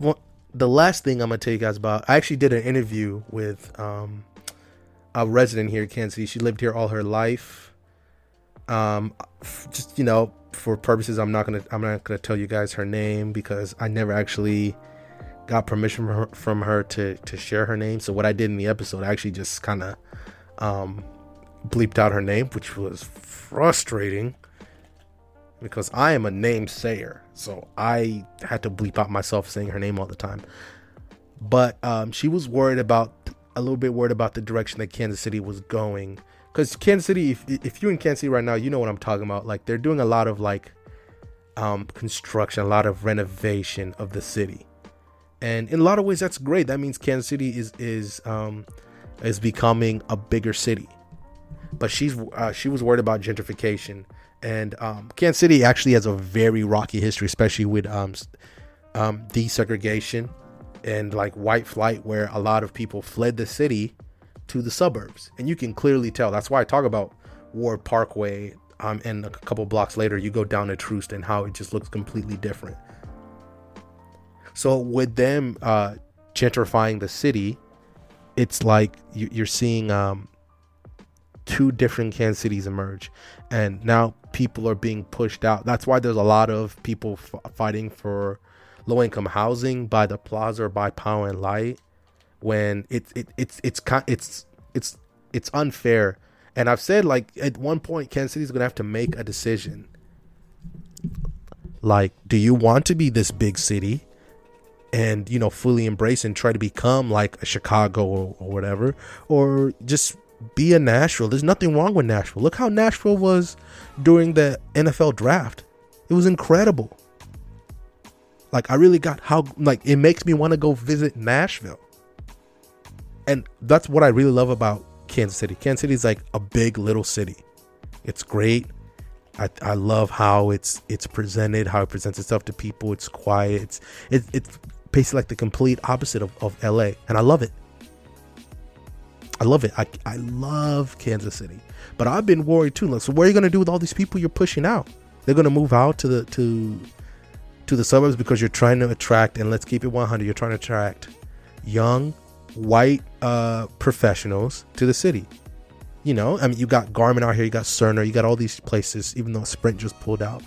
Well, the last thing I'm going to tell you guys about, I actually did an interview with um, a resident here in Kansas City. She lived here all her life. Um, just, you know, for purposes, I'm not going to, I'm not going to tell you guys her name because I never actually got permission from her, from her to, to share her name. So what I did in the episode, I actually just kind of, um, bleeped out her name, which was frustrating because I am a name sayer, so I had to bleep out myself saying her name all the time. But um, she was worried about a little bit worried about the direction that Kansas City was going. Because Kansas City, if, if you're in Kansas City right now, you know what I'm talking about. Like they're doing a lot of like um, construction, a lot of renovation of the city, and in a lot of ways that's great. That means Kansas City is is um, is becoming a bigger city but she's uh, she was worried about gentrification. And um, Kansas City actually has a very rocky history, especially with um, um, desegregation and like white flight, where a lot of people fled the city to the suburbs, and you can clearly tell. That's why I talk about Ward Parkway, um, and a couple blocks later, you go down to Troost, and how it just looks completely different. So with them uh, gentrifying the city, it's like you, are seeing um, two different Kansas cities emerge, and now people are being pushed out. That's why there's a lot of people f- fighting for low income housing by the plaza or by power and light when it's it, it's it's it's it's it's unfair. And i've said like at one point kansas city's gonna have to make a decision. Like do you want to be this big city and you know fully embrace and try to become like a chicago or, or whatever? Or just be a Nashville. There's nothing wrong with Nashville. Look how Nashville was during the NFL draft. It was incredible. Like I really got how like it makes me want to go visit Nashville. And that's what I really love about Kansas City. Kansas City is like a big little city. It's great. I, I love how it's it's presented, how it presents itself to people. It's quiet. It's it, it's basically like the complete opposite of, of LA. And I love it. I love it. I, I love Kansas City, but I've been worried too. Like, so what are you gonna do with all these people you're pushing out? They're gonna move out to the to to the suburbs because you're trying to attract. And let's keep it 100. You're trying to attract young white uh, professionals to the city. You know, I mean, you got Garmin out here, you got Cerner, you got all these places. Even though Sprint just pulled out,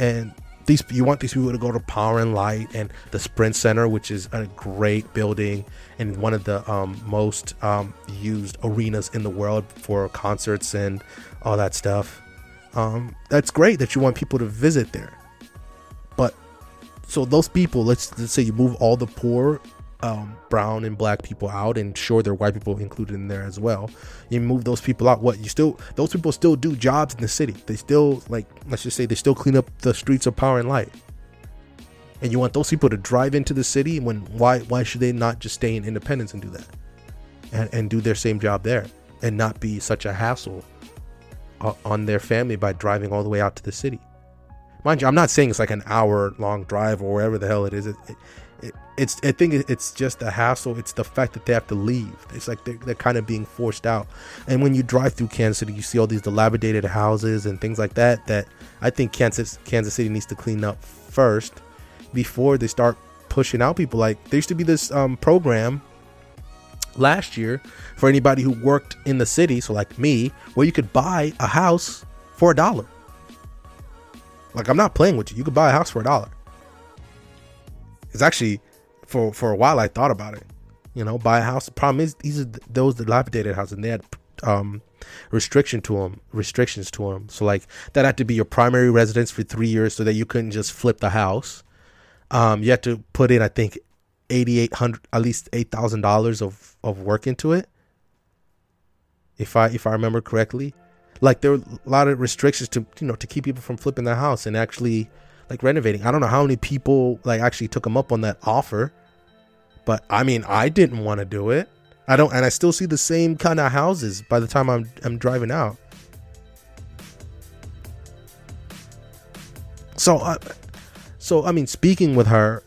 and these you want these people to go to Power and Light and the Sprint Center, which is a great building and one of the um, most um, used arenas in the world for concerts and all that stuff. Um, that's great that you want people to visit there, but so those people, let's let's say you move all the poor um, brown and black people out, and sure, there are white people included in there as well. You move those people out. What you still? Those people still do jobs in the city. They still like, let's just say, they still clean up the streets of Power and Light. And you want those people to drive into the city when why why should they not just stay in Independence and do that, and and do their same job there, and not be such a hassle on their family by driving all the way out to the city? Mind you, I'm not saying it's like an hour long drive or wherever the hell it is. It, it, it's I think it's just a hassle. It's the fact that they have to leave. It's like they're, they're kind of being forced out. And when you drive through Kansas City, you see all these dilapidated houses and things like that. That I think Kansas Kansas City needs to clean up first before they start pushing out people. Like there used to be this um, program last year for anybody who worked in the city, so like me, where you could buy a house for a dollar. Like I'm not playing with you. You could buy a house for a dollar. It's actually for for a while I thought about it. You know, buy a house. The problem is these are those dilapidated houses, and they had um restriction to them, restrictions to them. So like that had to be your primary residence for three years, so that you couldn't just flip the house. Um, you had to put in, I think, eighty eight hundred, at least eight thousand dollars of of work into it. If I if I remember correctly, like there were a lot of restrictions to you know to keep people from flipping their house and actually like renovating. I don't know how many people like actually took them up on that offer, but I mean I didn't want to do it. I don't, and I still see the same kind of houses by the time I'm I'm driving out. So, uh, so I mean, speaking with her,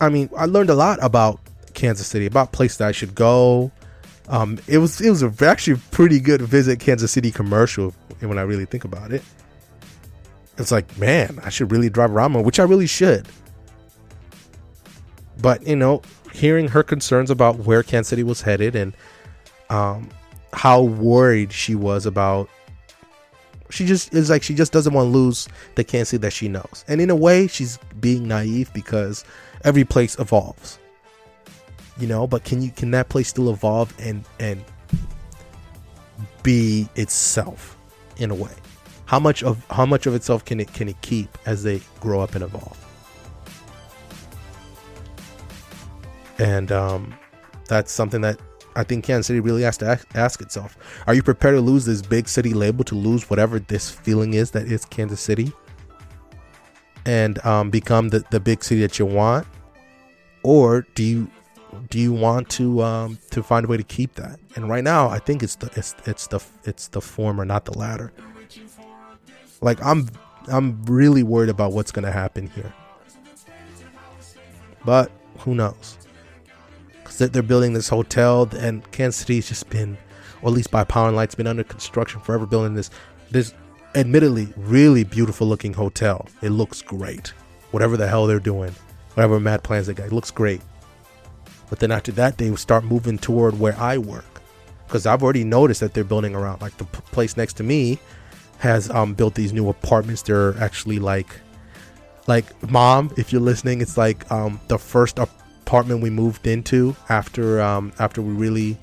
I mean, I learned a lot about Kansas City, about places that I should go, um, it was it was actually a pretty good visit Kansas City commercial when I really think about it. It's like, man, I should really drive around more, which I really should. But you know, hearing her concerns about where Kansas City was headed and um, how worried she was about, she just is like she just doesn't want to lose the Kansas City that she knows. And in a way, she's being naive because every place evolves you know but can you can that place still evolve and and be itself in a way how much of how much of itself can it can it keep as they grow up and evolve and um, that's something that I think Kansas City really has to ask, ask, itself: Are you prepared to lose this big city label to lose whatever this feeling is that is Kansas City, and um, become the the big city that you want, or do you do you want to um, to find a way to keep that? And right now, I think it's the it's it's the it's the former, not the latter. Like I'm I'm really worried about what's going to happen here. But who knows? Because they're building this hotel, and Kansas City's just been, or at least by Power and Light's been under construction forever, building this this admittedly really beautiful looking hotel. It looks great. Whatever the hell they're doing, whatever mad plans they got, it looks great. But then after that, they start moving toward where I work because I've already noticed that they're building around. Like the p- place next to me has um, built these new apartments. They're actually like, like mom, if you're listening, it's like um, the first apartment we moved into after um, after we really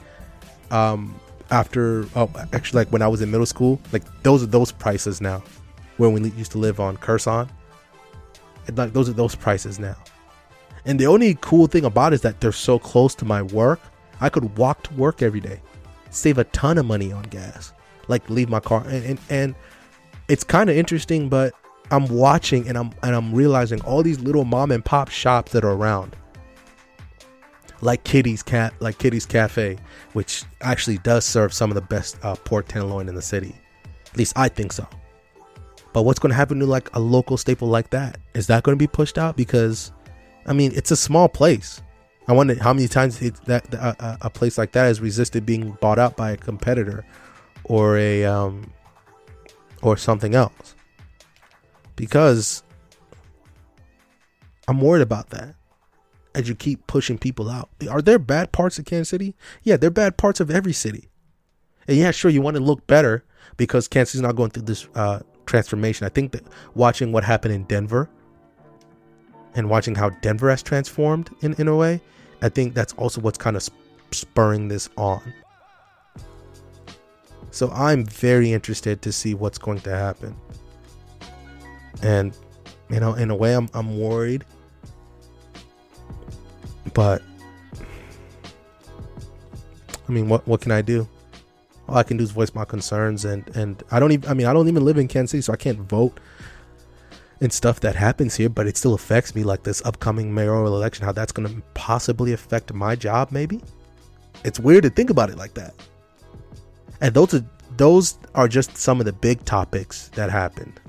um, after oh actually like when I was in middle school. Like those are those prices now, where we used to live on Curson. Like those are those prices now. And the only cool thing about it is that they're so close to my work. I could walk to work every day, save a ton of money on gas, like leave my car. And and, and it's kind of interesting, but I'm watching and I'm and I'm realizing all these little mom and pop shops that are around, like Kitty's Cat, like Kitty's Cafe, which actually does serve some of the best uh, pork tenderloin in the city. At least I think so. But what's going to happen to like a local staple like that? Is that going to be pushed out because I mean, it's a small place. I wonder how many times it, that uh, a place like that has resisted being bought out by a competitor or a um, or something else. Because I'm worried about that. As you keep pushing people out, are there bad parts of Kansas City? Yeah, there are bad parts of every city. And yeah, sure, you want to look better because Kansas is not going through this uh, transformation. I think that watching what happened in Denver and watching how Denver has transformed in, in a way, I think that's also what's kind of spurring this on. So I'm very interested to see what's going to happen. And, you know, in a way, I'm, I'm worried. But I mean, what what can I do? All I can do is voice my concerns, and and I don't even. I mean, I don't even live in Kansas City, so I can't vote and stuff that happens here, but it still affects me. Like this upcoming mayoral election, how that's going to possibly affect my job. Maybe it's weird to think about it like that. And those are those are just some of the big topics that happened.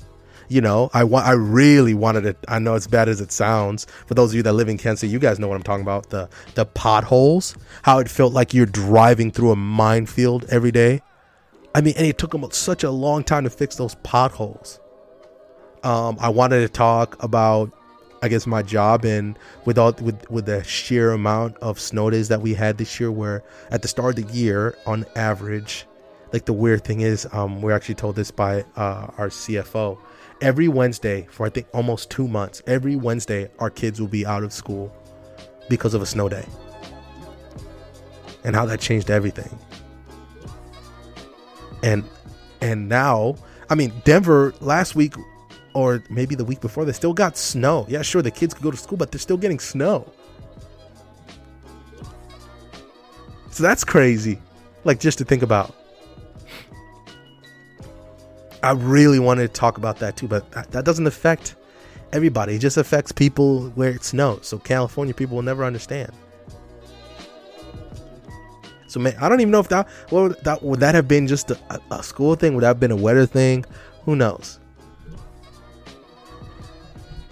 You know, I I really wanted it. I know it's bad as it sounds. For those of you that live in Kansas, you guys know what I'm talking about. The the potholes, how it felt like you're driving through a minefield every day. I mean, and it took them such a long time to fix those potholes. Um, I wanted to talk about, I guess, my job and with all with with the sheer amount of snow days that we had this year. Where at the start of the year, on average, like the weird thing is, um, we're actually told this by uh, our CFO. Every Wednesday for I think almost two months, every Wednesday our kids will be out of school because of a snow day, and how that changed everything. And and now, I mean, Denver last week or maybe the week before, they still got snow. Yeah, sure, the kids could go to school, but they're still getting snow. So that's crazy. Like just to think about. I really wanted to talk about that too, but that, doesn't affect everybody. It just affects people where it snows. So California people will never understand. So man, I don't even know if that well that would that have been just a, a school thing? Would that have been a weather thing? Who knows?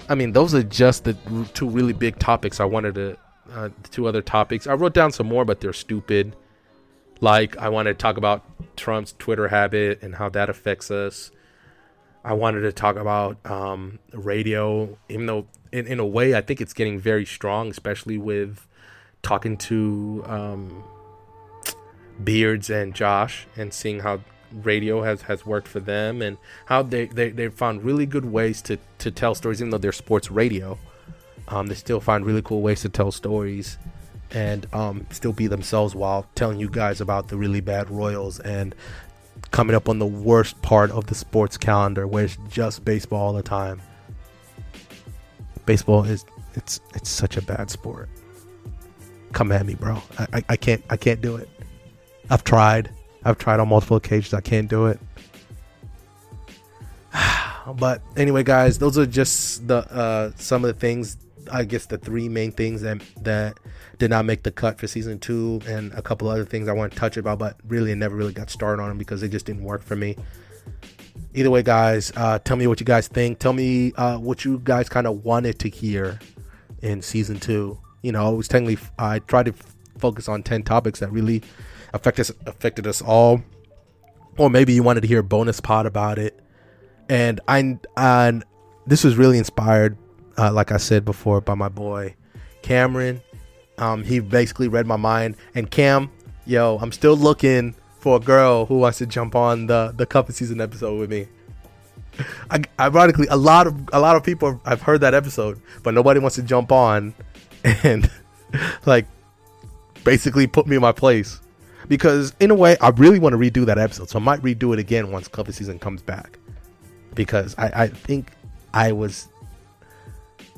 I mean, those are just the two really big topics I wanted to. Uh, two other topics. I wrote down some more, but they're stupid. Like I wanted to talk about Trump's Twitter habit and how that affects us. I wanted to talk about um, radio, even though in, in a way I think it's getting very strong, especially with talking to um, Beards and Josh and seeing how radio has, has worked for them and how they, they, they found really good ways to, to tell stories, even though they're sports radio. Um, they still find really cool ways to tell stories and um, still be themselves while telling you guys about the really bad Royals and coming up on the worst part of the sports calendar where it's just baseball all the time. Baseball is it's it's such a bad sport. Come at me, bro. I, I, I can't I can't do it. I've tried. I've tried on multiple occasions. I can't do it. but anyway, guys, those are just the uh, some of the things. I guess the three main things that that did not make the cut for season two, and a couple other things I want to touch about, but really I never really got started on them because they just didn't work for me. Either way, guys, uh, tell me what you guys think. Tell me uh, what you guys kind of wanted to hear in season two. You know, it was technically I tried to f- focus on ten topics that really affected us, affected us all, or maybe you wanted to hear a bonus pod about it. And I and this was really inspired, uh, like I said before, by my boy Cameron. Um, he basically read my mind. And Cam, yo, I'm still looking for a girl who wants to jump on the the cup season episode with me. I, ironically, a lot of a lot of people have heard that episode, but nobody wants to jump on and like basically put me in my place because in a way I really want to redo that episode, so I might redo it again once cuffy season comes back because I, I think I was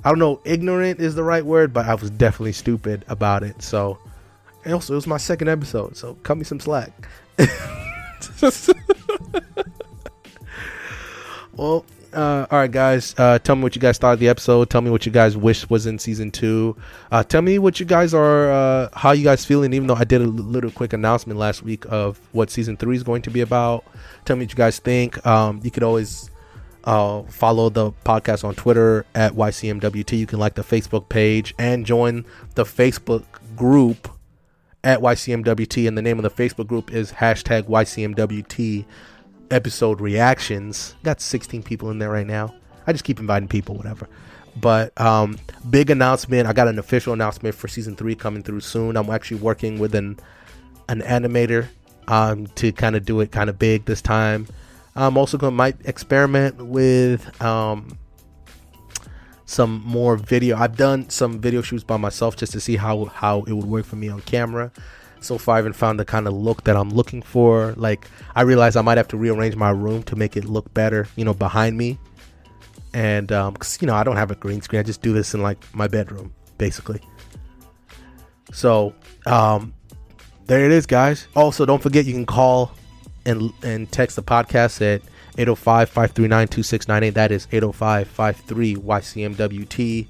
I don't know ignorant is the right word, but I was definitely stupid about it. So and also it was my second episode, so cut me some slack. well, uh, all right, guys. Uh, tell me what you guys thought of the episode. Tell me what you guys wish was in season two. Uh, tell me what you guys are, uh, how you guys feeling. Even though I did a little quick announcement last week of what season three is going to be about. Tell me what you guys think. Um, you could always uh, follow the podcast on Twitter at YCMWT. You can like the Facebook page and join the Facebook group at YCMWT. And the name of the Facebook group is hashtag YCMWT episode reactions. Got 16 people in there right now. I just keep inviting people, whatever. But um, big announcement. I got an official announcement for season three coming through soon. I'm actually working with an an animator um, to kind of do it kind of big this time. I'm also going to might experiment with um, some more video. I've done some video shoots by myself just to see how how it would work for me on camera so far I haven't found the kind of look that I'm looking for. Like I realize I might have to rearrange my room to make it look better, you know, behind me. And um, cause you know I don't have a green screen. I just do this in like my bedroom, basically. So um, there it is, guys. Also, don't forget you can call and and text the podcast at 805-539-2698. That is 805-53-YCMWT.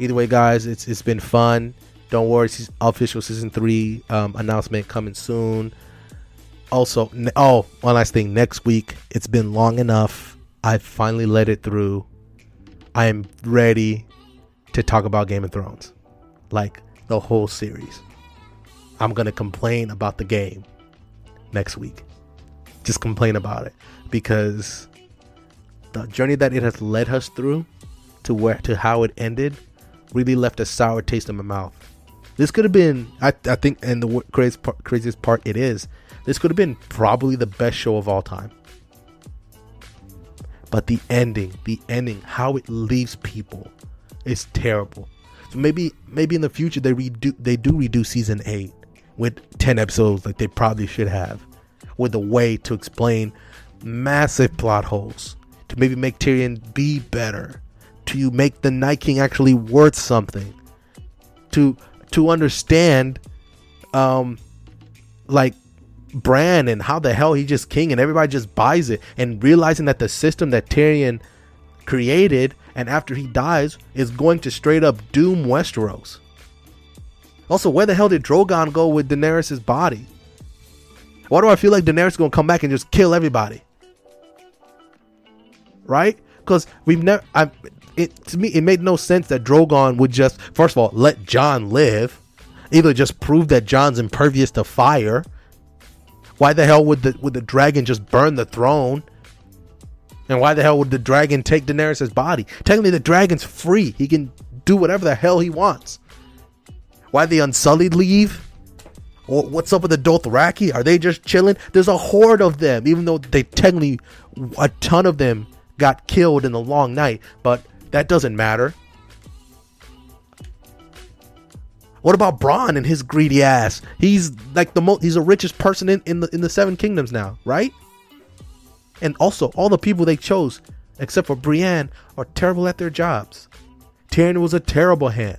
Either way, guys, it's it's been fun. Don't worry, official season three um, announcement coming soon. Also, oh, one last thing. Next week, it's been long enough. I finally let it through. I am ready to talk about Game of Thrones, like the whole series. I'm gonna complain about the game next week. Just complain about it because the journey that it has led us through to where to how it ended really left a sour taste in my mouth. This could have been, I, I think, and the craziest part, craziest part it is, this could have been probably the best show of all time. But the ending, the ending, how it leaves people, is terrible. So maybe, maybe in the future they redo, they do redo season eight with ten episodes like they probably should have, with a way to explain massive plot holes to maybe make Tyrion be better, to make the Night King actually worth something, to to understand, um, like Bran and how the hell he just king and everybody just buys it and realizing that the system that Tyrion created and after he dies is going to straight up doom Westeros. Also, where the hell did Drogon go with Daenerys' body? Why do I feel like Daenerys is gonna come back and just kill everybody? Right? Because we've never. I, it to me, it made no sense that Drogon would just first of all let Jon live, either just prove that Jon's impervious to fire. Why the hell would the would the dragon just burn the throne? And why the hell would the dragon take Daenerys' body? Technically, the dragon's free. He can do whatever the hell he wants. Why the Unsullied leave? What's up with the Dothraki? Are they just chilling? There's a horde of them, even though they technically a ton of them got killed in the long night, but that doesn't matter. What about Bronn and his greedy ass? He's like the most he's the richest person in, in the in the seven kingdoms now, right? And also all the people they chose, except for Brienne, are terrible at their jobs. Tyrion was a terrible hand.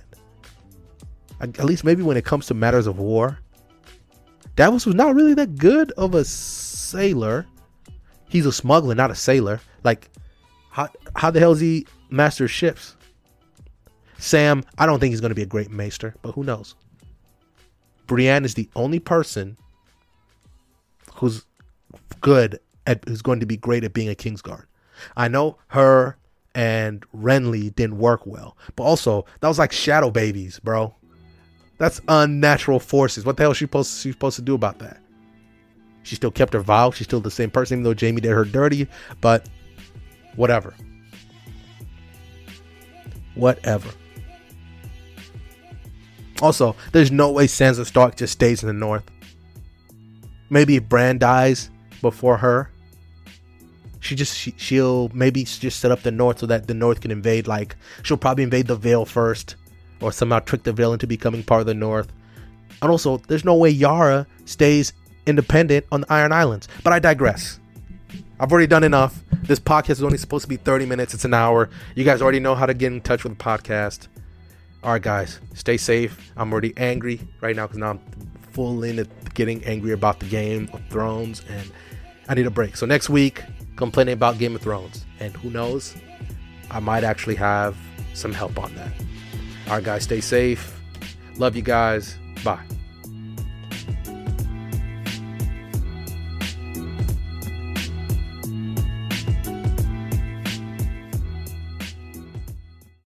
At least maybe when it comes to matters of war. Davos was not really that good of a sailor. He's a smuggler, not a sailor. Like how how the hell is he master ships? Sam, I don't think he's going to be a great maester, but who knows? Brienne is the only person who's good at who's going to be great at being a Kingsguard. I know her and Renly didn't work well, but also that was like shadow babies, bro. That's unnatural forces. What the hell is she supposed she supposed to do about that? She still kept her vow. She's still the same person, even though Jaime did her dirty. But Whatever. Whatever. Also, there's no way Sansa Stark just stays in the north. Maybe if Bran dies before her, she just she, she'll maybe just set up the north so that the north can invade. Like she'll probably invade the Vale first, or somehow trick the villain into becoming part of the north. And also, there's no way Yara stays independent on the Iron Islands. But I digress. I've already done enough. This podcast is only supposed to be 30 minutes. It's an hour. You guys already know how to get in touch with the podcast. All right, guys, stay safe. I'm already angry right now because now I'm full into getting angry about the Game of Thrones and I need a break. So next week, complaining about Game of Thrones. And who knows, I might actually have some help on that. All right, guys, stay safe. Love you guys. Bye.